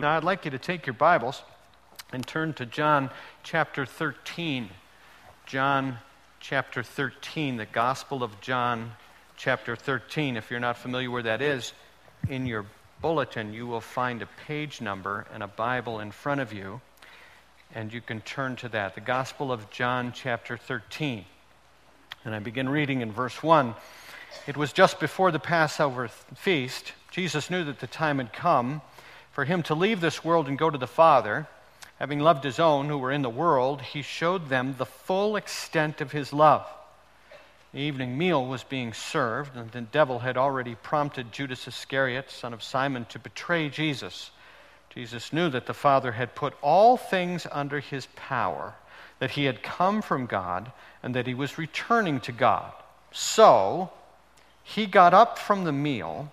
Now, I'd like you to take your Bibles and turn to John chapter 13. John chapter 13, the Gospel of John chapter 13. If you're not familiar where that is, in your bulletin you will find a page number and a Bible in front of you, and you can turn to that. The Gospel of John chapter 13. And I begin reading in verse 1. It was just before the Passover feast. Jesus knew that the time had come for him to leave this world and go to the Father, having loved his own who were in the world, he showed them the full extent of his love. The evening meal was being served, and the devil had already prompted Judas Iscariot, son of Simon, to betray Jesus. Jesus knew that the Father had put all things under his power, that he had come from God, and that he was returning to God. So, he got up from the meal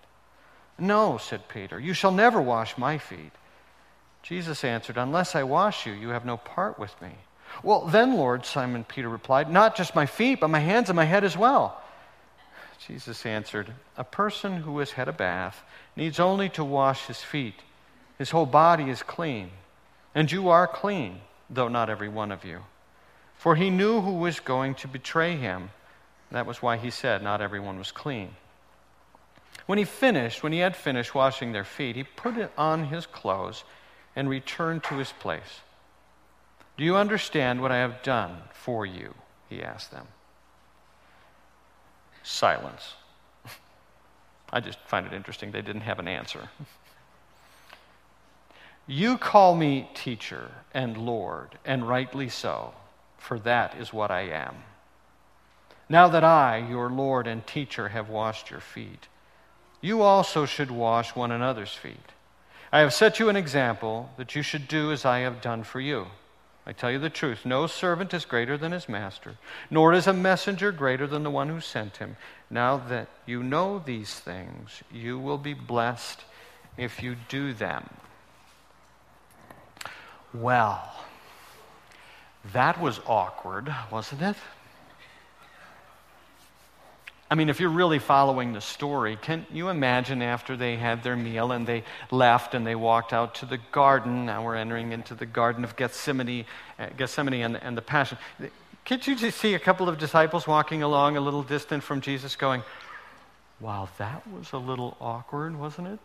No, said Peter, you shall never wash my feet. Jesus answered, Unless I wash you, you have no part with me. Well, then, Lord, Simon Peter replied, Not just my feet, but my hands and my head as well. Jesus answered, A person who has had a bath needs only to wash his feet. His whole body is clean. And you are clean, though not every one of you. For he knew who was going to betray him. That was why he said, Not everyone was clean. When he finished, when he had finished washing their feet, he put on his clothes and returned to his place. Do you understand what I have done for you? He asked them. Silence. I just find it interesting they didn't have an answer. You call me teacher and Lord, and rightly so, for that is what I am. Now that I, your Lord and teacher, have washed your feet, you also should wash one another's feet. I have set you an example that you should do as I have done for you. I tell you the truth no servant is greater than his master, nor is a messenger greater than the one who sent him. Now that you know these things, you will be blessed if you do them. Well, that was awkward, wasn't it? I mean, if you're really following the story, can you imagine after they had their meal and they left and they walked out to the garden? Now we're entering into the Garden of Gethsemane, uh, Gethsemane and, and the Passion. Can't you just see a couple of disciples walking along a little distant from Jesus going, Wow, that was a little awkward, wasn't it?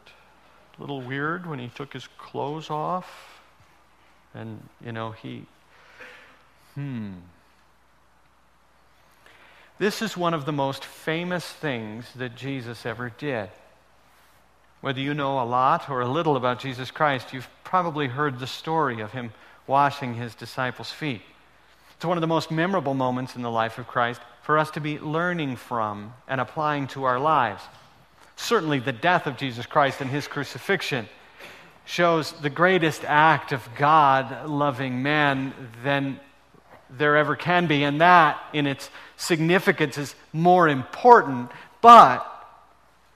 A little weird when he took his clothes off. And, you know, he, hmm. This is one of the most famous things that Jesus ever did. Whether you know a lot or a little about Jesus Christ, you've probably heard the story of him washing his disciples' feet. It's one of the most memorable moments in the life of Christ for us to be learning from and applying to our lives. Certainly, the death of Jesus Christ and his crucifixion shows the greatest act of God loving man than there ever can be, and that in its significance is more important. But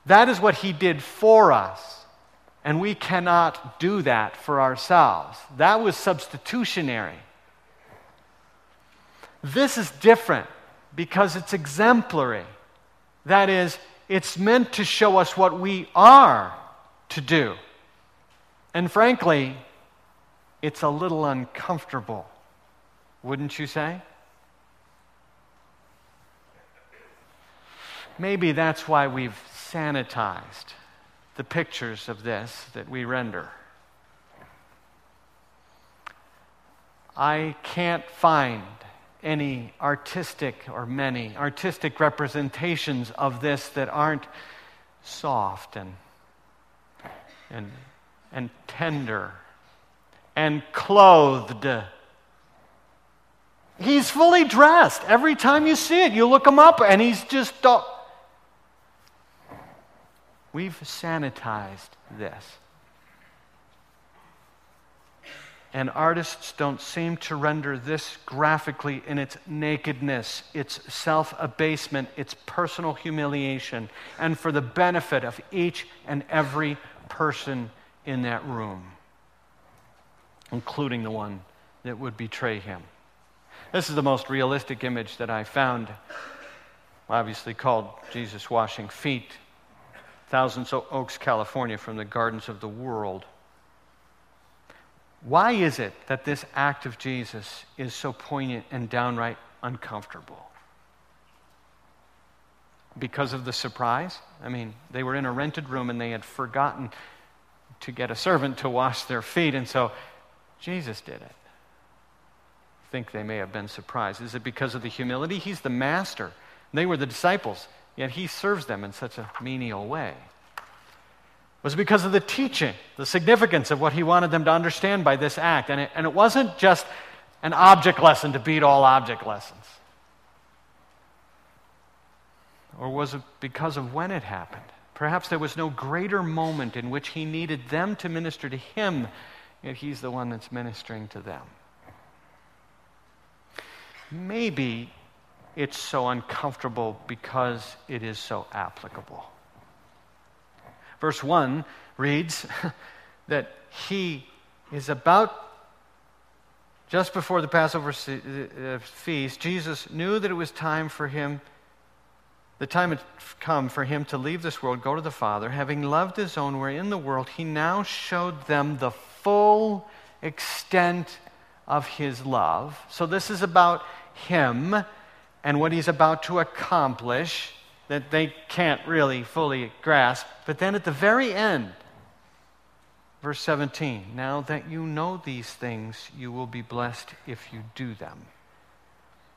that is what he did for us, and we cannot do that for ourselves. That was substitutionary. This is different because it's exemplary. That is, it's meant to show us what we are to do. And frankly, it's a little uncomfortable wouldn't you say? Maybe that's why we've sanitized the pictures of this that we render. I can't find any artistic or many artistic representations of this that aren't soft and, and, and tender and clothed He's fully dressed. Every time you see it, you look him up and he's just. We've sanitized this. And artists don't seem to render this graphically in its nakedness, its self abasement, its personal humiliation, and for the benefit of each and every person in that room, including the one that would betray him. This is the most realistic image that I found, obviously called Jesus washing feet. Thousands Oaks, California, from the Gardens of the World. Why is it that this act of Jesus is so poignant and downright uncomfortable? Because of the surprise? I mean, they were in a rented room and they had forgotten to get a servant to wash their feet, and so Jesus did it. Think they may have been surprised. Is it because of the humility? He's the master. They were the disciples, yet he serves them in such a menial way was it because of the teaching, the significance of what he wanted them to understand by this act. And it, and it wasn't just an object lesson to beat all object lessons. Or was it because of when it happened? Perhaps there was no greater moment in which he needed them to minister to him, yet he's the one that's ministering to them. Maybe it's so uncomfortable because it is so applicable. Verse 1 reads that he is about, just before the Passover uh, feast, Jesus knew that it was time for him, the time had come for him to leave this world, go to the Father. Having loved his own were in the world, he now showed them the full extent of his love. So this is about him and what he's about to accomplish that they can't really fully grasp. But then at the very end, verse 17 now that you know these things, you will be blessed if you do them.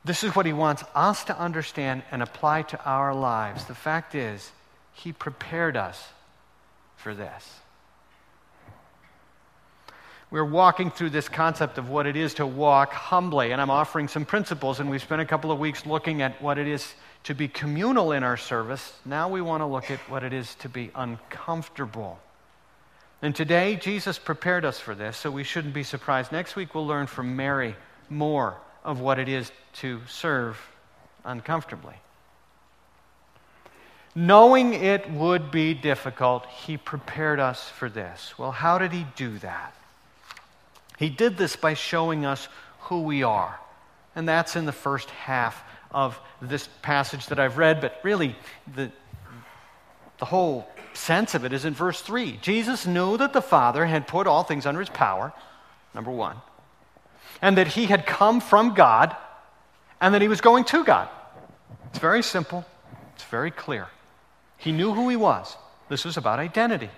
This is what he wants us to understand and apply to our lives. The fact is, he prepared us for this. We're walking through this concept of what it is to walk humbly, and I'm offering some principles, and we've spent a couple of weeks looking at what it is to be communal in our service, now we want to look at what it is to be uncomfortable. And today, Jesus prepared us for this, so we shouldn't be surprised. Next week, we'll learn from Mary more of what it is to serve uncomfortably. Knowing it would be difficult, he prepared us for this. Well, how did he do that? He did this by showing us who we are. And that's in the first half of this passage that I've read, but really the, the whole sense of it is in verse 3. Jesus knew that the Father had put all things under his power, number one, and that he had come from God, and that he was going to God. It's very simple, it's very clear. He knew who he was. This was about identity.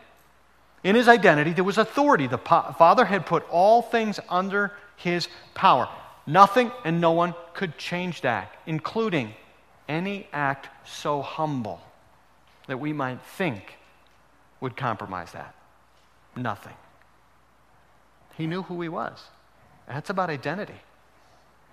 In his identity, there was authority. The Father had put all things under his power. Nothing and no one could change that, including any act so humble that we might think would compromise that. Nothing. He knew who he was. That's about identity.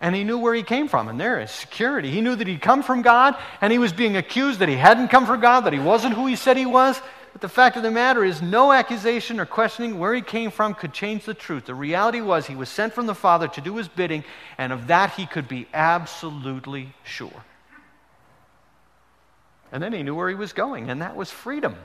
And he knew where he came from, and there is security. He knew that he'd come from God, and he was being accused that he hadn't come from God, that he wasn't who he said he was. But the fact of the matter is, no accusation or questioning where he came from could change the truth. The reality was, he was sent from the Father to do his bidding, and of that he could be absolutely sure. And then he knew where he was going, and that was freedom.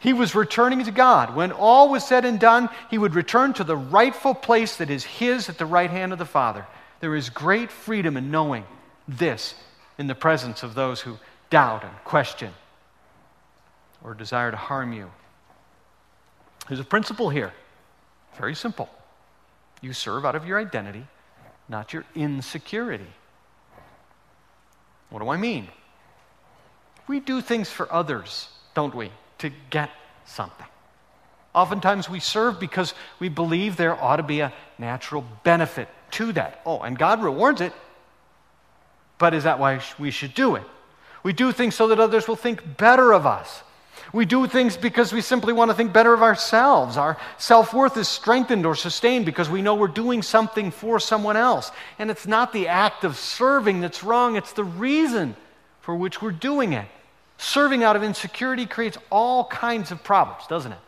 He was returning to God. When all was said and done, he would return to the rightful place that is his at the right hand of the Father. There is great freedom in knowing this in the presence of those who doubt and question or desire to harm you. There's a principle here. Very simple. You serve out of your identity, not your insecurity. What do I mean? We do things for others, don't we, to get something. Oftentimes we serve because we believe there ought to be a natural benefit to that. Oh, and God rewards it, but is that why we should do it? We do things so that others will think better of us. We do things because we simply want to think better of ourselves. Our self worth is strengthened or sustained because we know we're doing something for someone else. And it's not the act of serving that's wrong, it's the reason for which we're doing it. Serving out of insecurity creates all kinds of problems, doesn't it?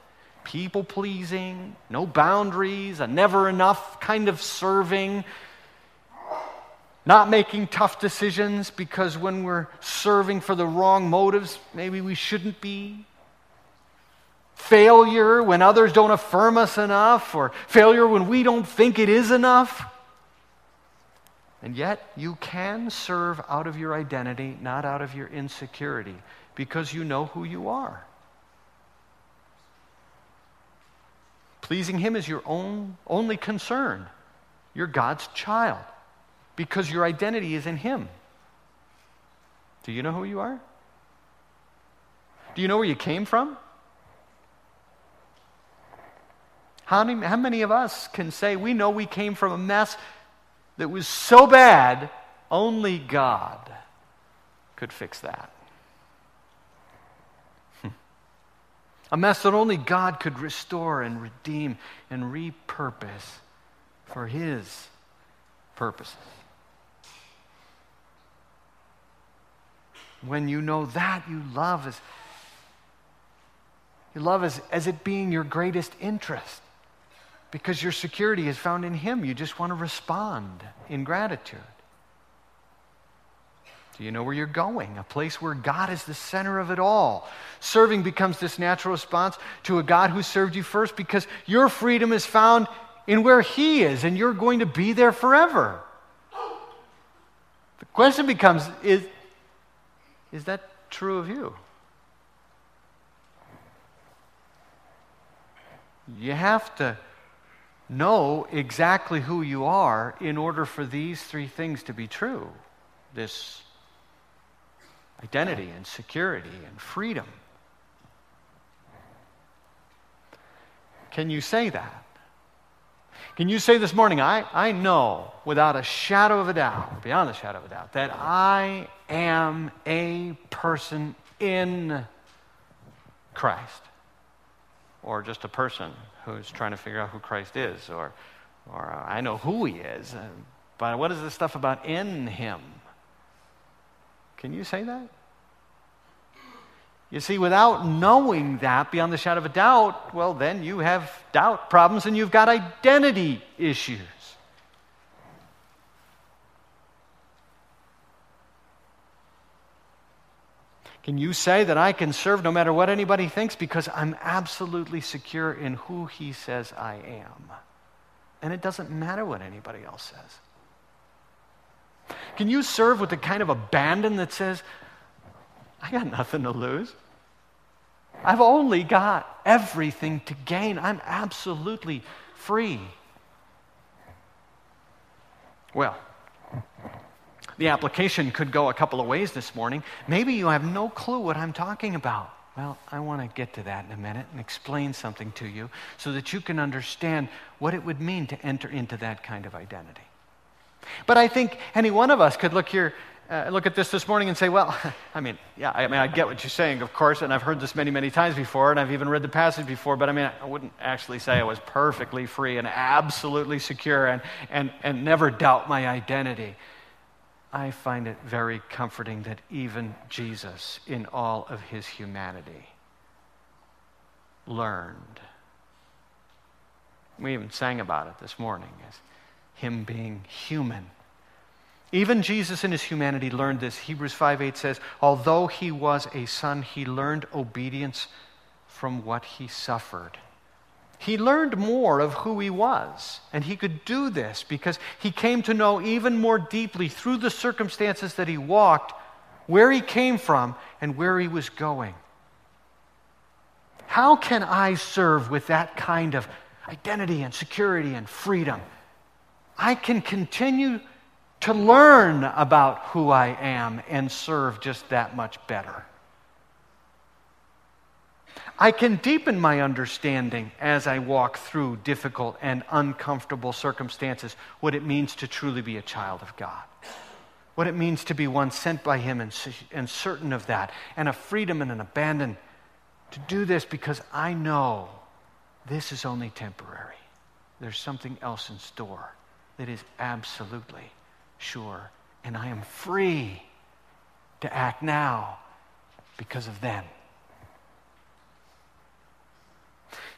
people pleasing, no boundaries, a never enough kind of serving, not making tough decisions because when we're serving for the wrong motives, maybe we shouldn't be. Failure when others don't affirm us enough, or failure when we don't think it is enough. And yet, you can serve out of your identity, not out of your insecurity, because you know who you are. Pleasing Him is your own only concern. You're God's child because your identity is in Him. Do you know who you are? Do you know where you came from? How many, how many of us can say we know we came from a mess that was so bad, only God could fix that? A mess that only God could restore and redeem and repurpose for His purposes. When you know that, you love as you love as, as it being your greatest interest because your security is found in Him. You just want to respond in gratitude. Do you know where you're going? A place where God is the center of it all. Serving becomes this natural response to a God who served you first because your freedom is found in where He is and you're going to be there forever. The question becomes is, is that true of you? You have to know exactly who you are in order for these three things to be true this identity and security and freedom. Can you say that? Can you say this morning, I, I know without a shadow of a doubt, beyond a shadow of a doubt, that I am a person in Christ? Or just a person who's trying to figure out who Christ is, or, or uh, I know who he is, uh, but what is this stuff about in him? Can you say that? You see, without knowing that beyond the shadow of a doubt, well, then you have doubt problems and you've got identity issues. Can you say that I can serve no matter what anybody thinks because I'm absolutely secure in who He says I am? And it doesn't matter what anybody else says. Can you serve with the kind of abandon that says, I got nothing to lose? I've only got everything to gain. I'm absolutely free. Well, the application could go a couple of ways this morning. Maybe you have no clue what I'm talking about. Well, I want to get to that in a minute and explain something to you so that you can understand what it would mean to enter into that kind of identity. But I think any one of us could look here uh, look at this this morning and say, well, I mean, yeah, I mean, I get what you're saying, of course, and I've heard this many, many times before, and I've even read the passage before, but I mean, I wouldn't actually say I was perfectly free and absolutely secure and, and, and never doubt my identity. I find it very comforting that even Jesus, in all of his humanity, learned. We even sang about it this morning as him being human even Jesus in his humanity learned this. Hebrews 5 8 says, Although he was a son, he learned obedience from what he suffered. He learned more of who he was, and he could do this because he came to know even more deeply through the circumstances that he walked where he came from and where he was going. How can I serve with that kind of identity and security and freedom? I can continue to learn about who I am and serve just that much better. I can deepen my understanding as I walk through difficult and uncomfortable circumstances what it means to truly be a child of God, what it means to be one sent by Him and, and certain of that, and a freedom and an abandon to do this because I know this is only temporary. There's something else in store that is absolutely sure, and I am free to act now because of them.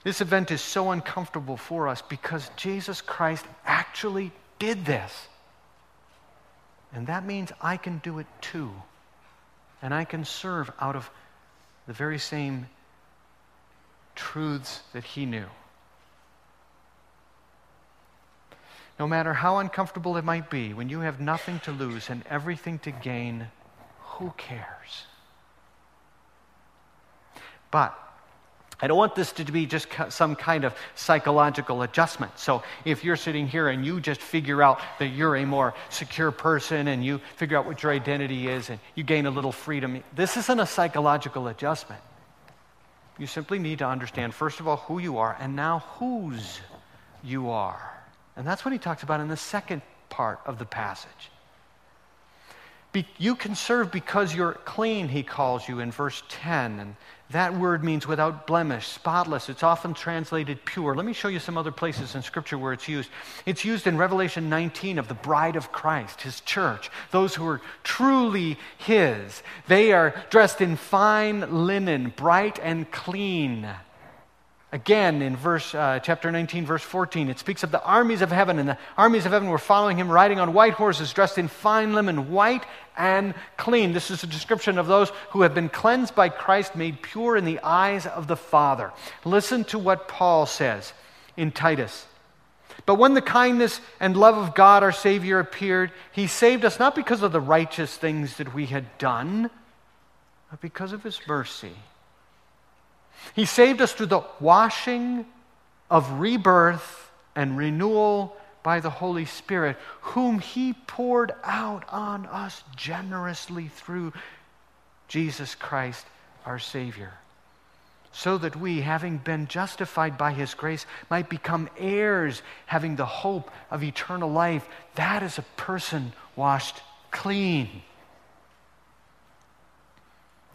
This event is so uncomfortable for us because Jesus Christ actually did this. And that means I can do it too. And I can serve out of the very same truths that he knew. No matter how uncomfortable it might be, when you have nothing to lose and everything to gain, who cares? But I don't want this to be just some kind of psychological adjustment. So if you're sitting here and you just figure out that you're a more secure person and you figure out what your identity is and you gain a little freedom, this isn't a psychological adjustment. You simply need to understand, first of all, who you are and now whose you are. And that's what he talks about in the second part of the passage. Be, you can serve because you're clean, he calls you in verse 10. And that word means without blemish, spotless. It's often translated pure. Let me show you some other places in Scripture where it's used. It's used in Revelation 19 of the bride of Christ, his church, those who are truly his. They are dressed in fine linen, bright and clean. Again, in verse, uh, chapter 19, verse 14, it speaks of the armies of heaven, and the armies of heaven were following him, riding on white horses, dressed in fine linen, white and clean. This is a description of those who have been cleansed by Christ, made pure in the eyes of the Father. Listen to what Paul says in Titus. But when the kindness and love of God, our Savior, appeared, he saved us not because of the righteous things that we had done, but because of his mercy he saved us through the washing of rebirth and renewal by the Holy Spirit, whom He poured out on us generously through Jesus Christ our Savior, so that we, having been justified by His grace, might become heirs, having the hope of eternal life. That is a person washed clean.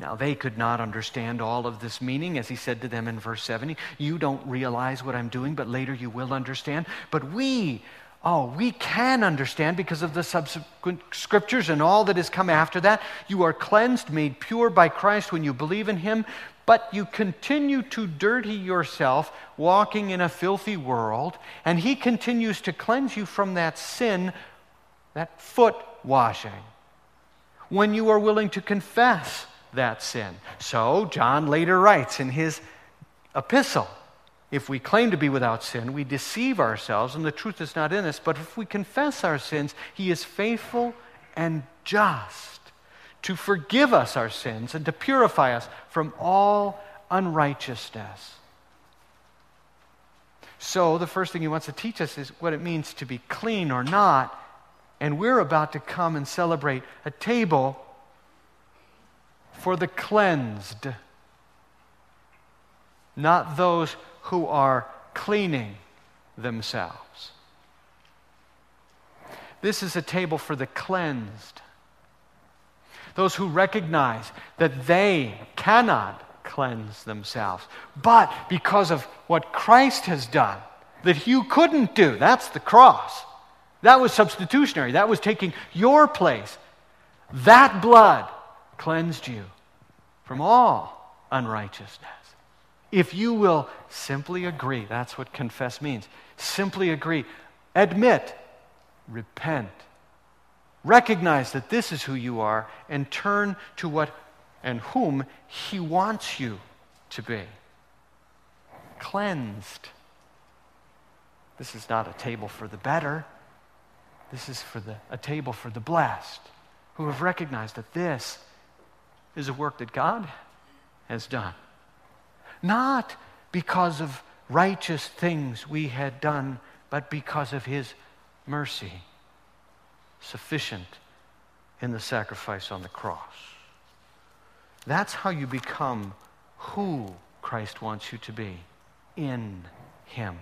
Now, they could not understand all of this meaning, as he said to them in verse 70. You don't realize what I'm doing, but later you will understand. But we, oh, we can understand because of the subsequent scriptures and all that has come after that. You are cleansed, made pure by Christ when you believe in him, but you continue to dirty yourself, walking in a filthy world, and he continues to cleanse you from that sin, that foot washing, when you are willing to confess that sin. So, John later writes in his epistle if we claim to be without sin, we deceive ourselves and the truth is not in us. But if we confess our sins, he is faithful and just to forgive us our sins and to purify us from all unrighteousness. So, the first thing he wants to teach us is what it means to be clean or not. And we're about to come and celebrate a table for the cleansed, not those who are cleaning themselves. This is a table for the cleansed. Those who recognize that they cannot cleanse themselves. But because of what Christ has done, that you couldn't do, that's the cross. That was substitutionary. That was taking your place. That blood cleansed you from all unrighteousness. If you will simply agree, that's what confess means. Simply agree, admit, repent, recognize that this is who you are, and turn to what and whom He wants you to be. Cleansed. This is not a table for the better. This is for the, a table for the blessed who have recognized that this is a work that God has done. Not because of righteous things we had done, but because of His mercy, sufficient in the sacrifice on the cross. That's how you become who Christ wants you to be in Him.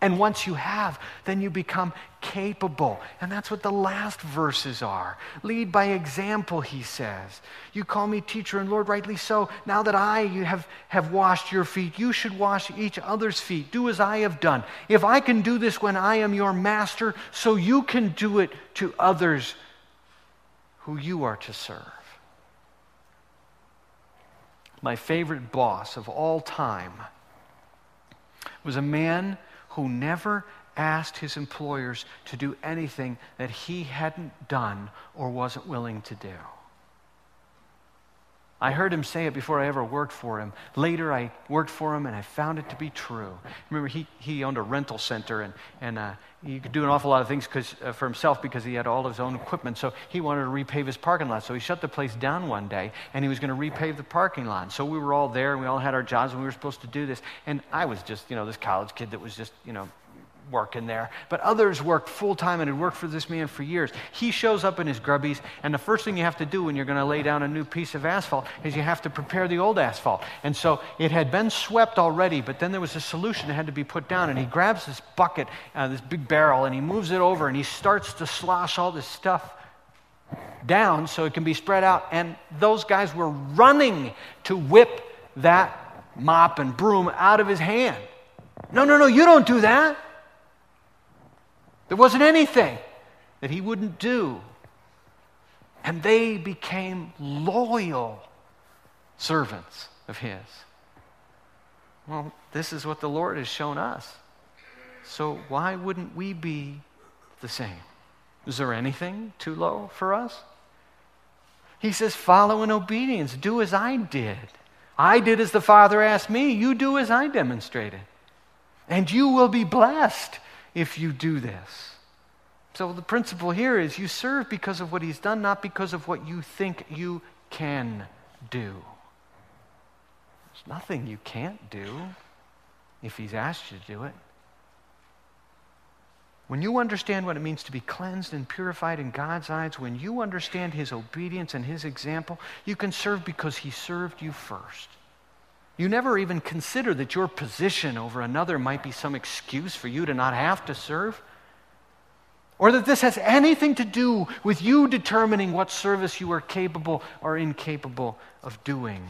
And once you have, then you become capable. And that's what the last verses are. Lead by example, he says. You call me teacher and Lord, rightly so. Now that I have, have washed your feet, you should wash each other's feet. Do as I have done. If I can do this when I am your master, so you can do it to others who you are to serve. My favorite boss of all time was a man who never asked his employers to do anything that he hadn't done or wasn't willing to do. I heard him say it before I ever worked for him. Later, I worked for him and I found it to be true. Remember, he, he owned a rental center and, and uh, he could do an awful lot of things uh, for himself because he had all his own equipment. So he wanted to repave his parking lot. So he shut the place down one day and he was going to repave the parking lot. So we were all there and we all had our jobs and we were supposed to do this. And I was just, you know, this college kid that was just, you know, working there. But others worked full time and had worked for this man for years. He shows up in his grubbies, and the first thing you have to do when you're going to lay down a new piece of asphalt is you have to prepare the old asphalt. And so it had been swept already, but then there was a solution that had to be put down. And he grabs this bucket, uh, this big barrel, and he moves it over and he starts to slosh all this stuff down so it can be spread out. And those guys were running to whip that mop and broom out of his hand. No, no, no, you don't do that. There wasn't anything that he wouldn't do. And they became loyal servants of his. Well, this is what the Lord has shown us. So why wouldn't we be the same? Is there anything too low for us? He says, Follow in obedience. Do as I did. I did as the Father asked me. You do as I demonstrated. And you will be blessed if you do this. So the principle here is you serve because of what he's done, not because of what you think you can do. There's nothing you can't do if he's asked you to do it. When you understand what it means to be cleansed and purified in God's eyes, when you understand his obedience and his example, you can serve because he served you first. You never even consider that your position over another might be some excuse for you to not have to serve, or that this has anything to do with you determining what service you are capable or incapable of doing.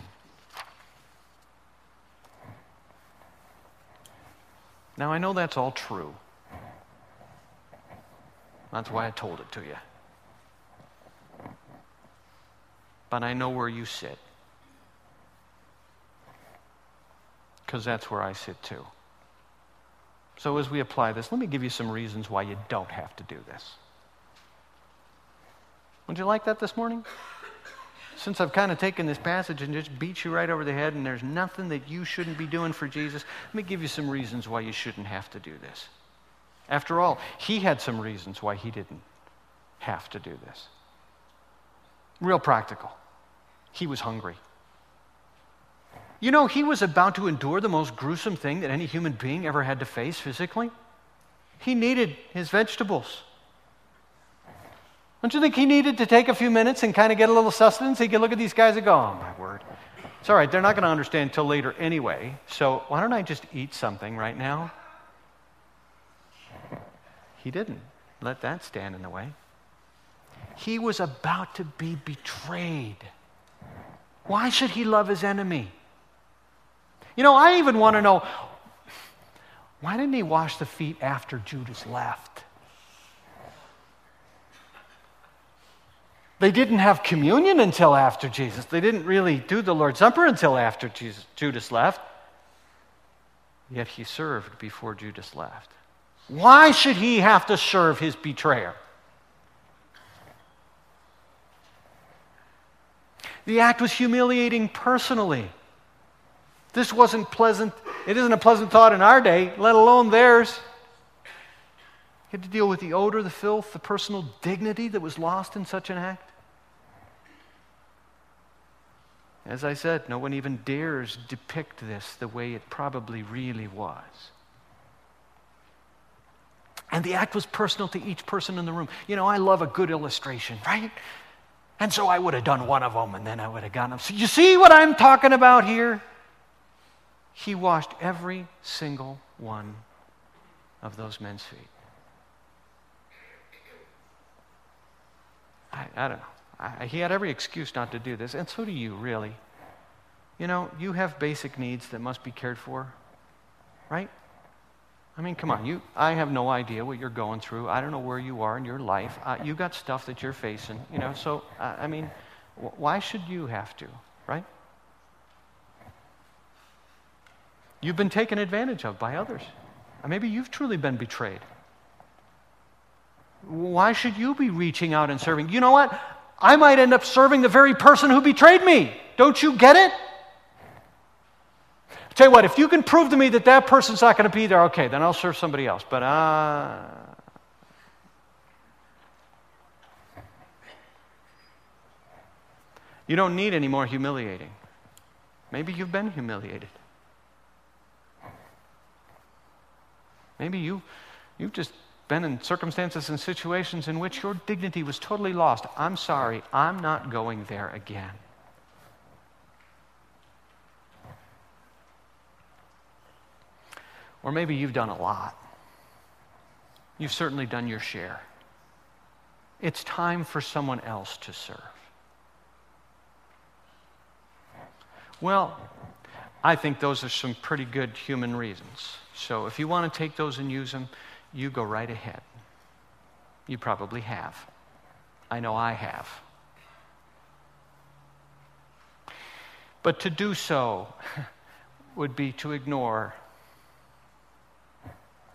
Now, I know that's all true. That's why I told it to you. But I know where you sit. Because that's where I sit too. So, as we apply this, let me give you some reasons why you don't have to do this. Would you like that this morning? Since I've kind of taken this passage and just beat you right over the head, and there's nothing that you shouldn't be doing for Jesus, let me give you some reasons why you shouldn't have to do this. After all, he had some reasons why he didn't have to do this. Real practical. He was hungry. You know, he was about to endure the most gruesome thing that any human being ever had to face physically. He needed his vegetables. Don't you think he needed to take a few minutes and kind of get a little sustenance? He could look at these guys and go, oh, my word. It's all right, they're not going to understand until later anyway, so why don't I just eat something right now? He didn't let that stand in the way. He was about to be betrayed. Why should he love his enemy? You know, I even want to know why didn't he wash the feet after Judas left? They didn't have communion until after Jesus. They didn't really do the Lord's Supper until after Jesus, Judas left. Yet he served before Judas left. Why should he have to serve his betrayer? The act was humiliating personally. This wasn't pleasant. It isn't a pleasant thought in our day, let alone theirs. He had to deal with the odor, the filth, the personal dignity that was lost in such an act. As I said, no one even dares depict this the way it probably really was. And the act was personal to each person in the room. You know, I love a good illustration, right? And so I would have done one of them and then I would have gotten them. So you see what I'm talking about here? He washed every single one of those men's feet. I, I don't know. I, he had every excuse not to do this, and so do you, really. You know, you have basic needs that must be cared for, right? I mean, come on. You, I have no idea what you're going through. I don't know where you are in your life. Uh, you got stuff that you're facing, you know. So, uh, I mean, wh- why should you have to, right? You've been taken advantage of by others. Maybe you've truly been betrayed. Why should you be reaching out and serving? You know what? I might end up serving the very person who betrayed me. Don't you get it? Tell you what, if you can prove to me that that person's not going to be there, okay, then I'll serve somebody else. But, uh, you don't need any more humiliating. Maybe you've been humiliated. Maybe you, you've just been in circumstances and situations in which your dignity was totally lost. I'm sorry, I'm not going there again. Or maybe you've done a lot. You've certainly done your share. It's time for someone else to serve. Well, I think those are some pretty good human reasons. So if you want to take those and use them, you go right ahead. You probably have. I know I have. But to do so would be to ignore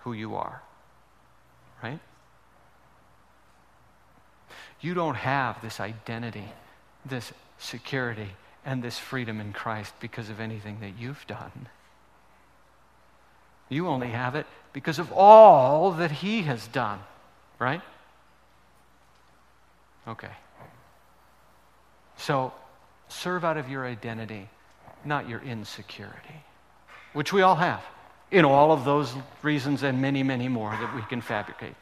who you are, right? You don't have this identity, this security, and this freedom in Christ because of anything that you've done. You only have it because of all that He has done, right? Okay. So, serve out of your identity, not your insecurity, which we all have in all of those reasons and many, many more that we can fabricate.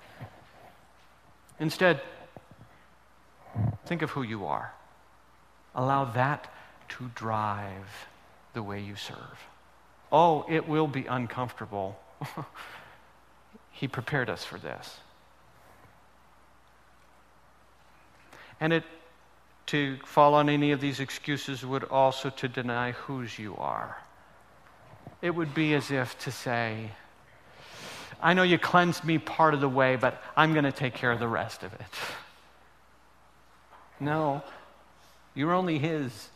Instead, think of who you are. Allow that to drive the way you serve. Oh, it will be uncomfortable. he prepared us for this. And it to fall on any of these excuses would also to deny whose you are. It would be as if to say, I know you cleansed me part of the way, but I'm going to take care of the rest of it. No, you're only His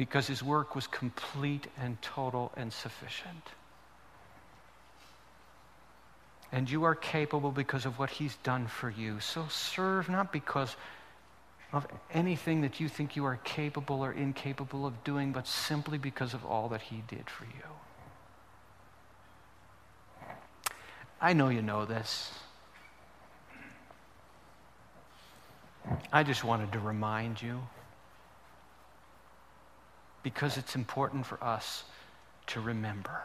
because his work was complete and total and sufficient. And you are capable because of what he's done for you. So serve not because of anything that you think you are capable or incapable of doing, but simply because of all that he did for you. I know you know this. I just wanted to remind you because it's important for us to remember.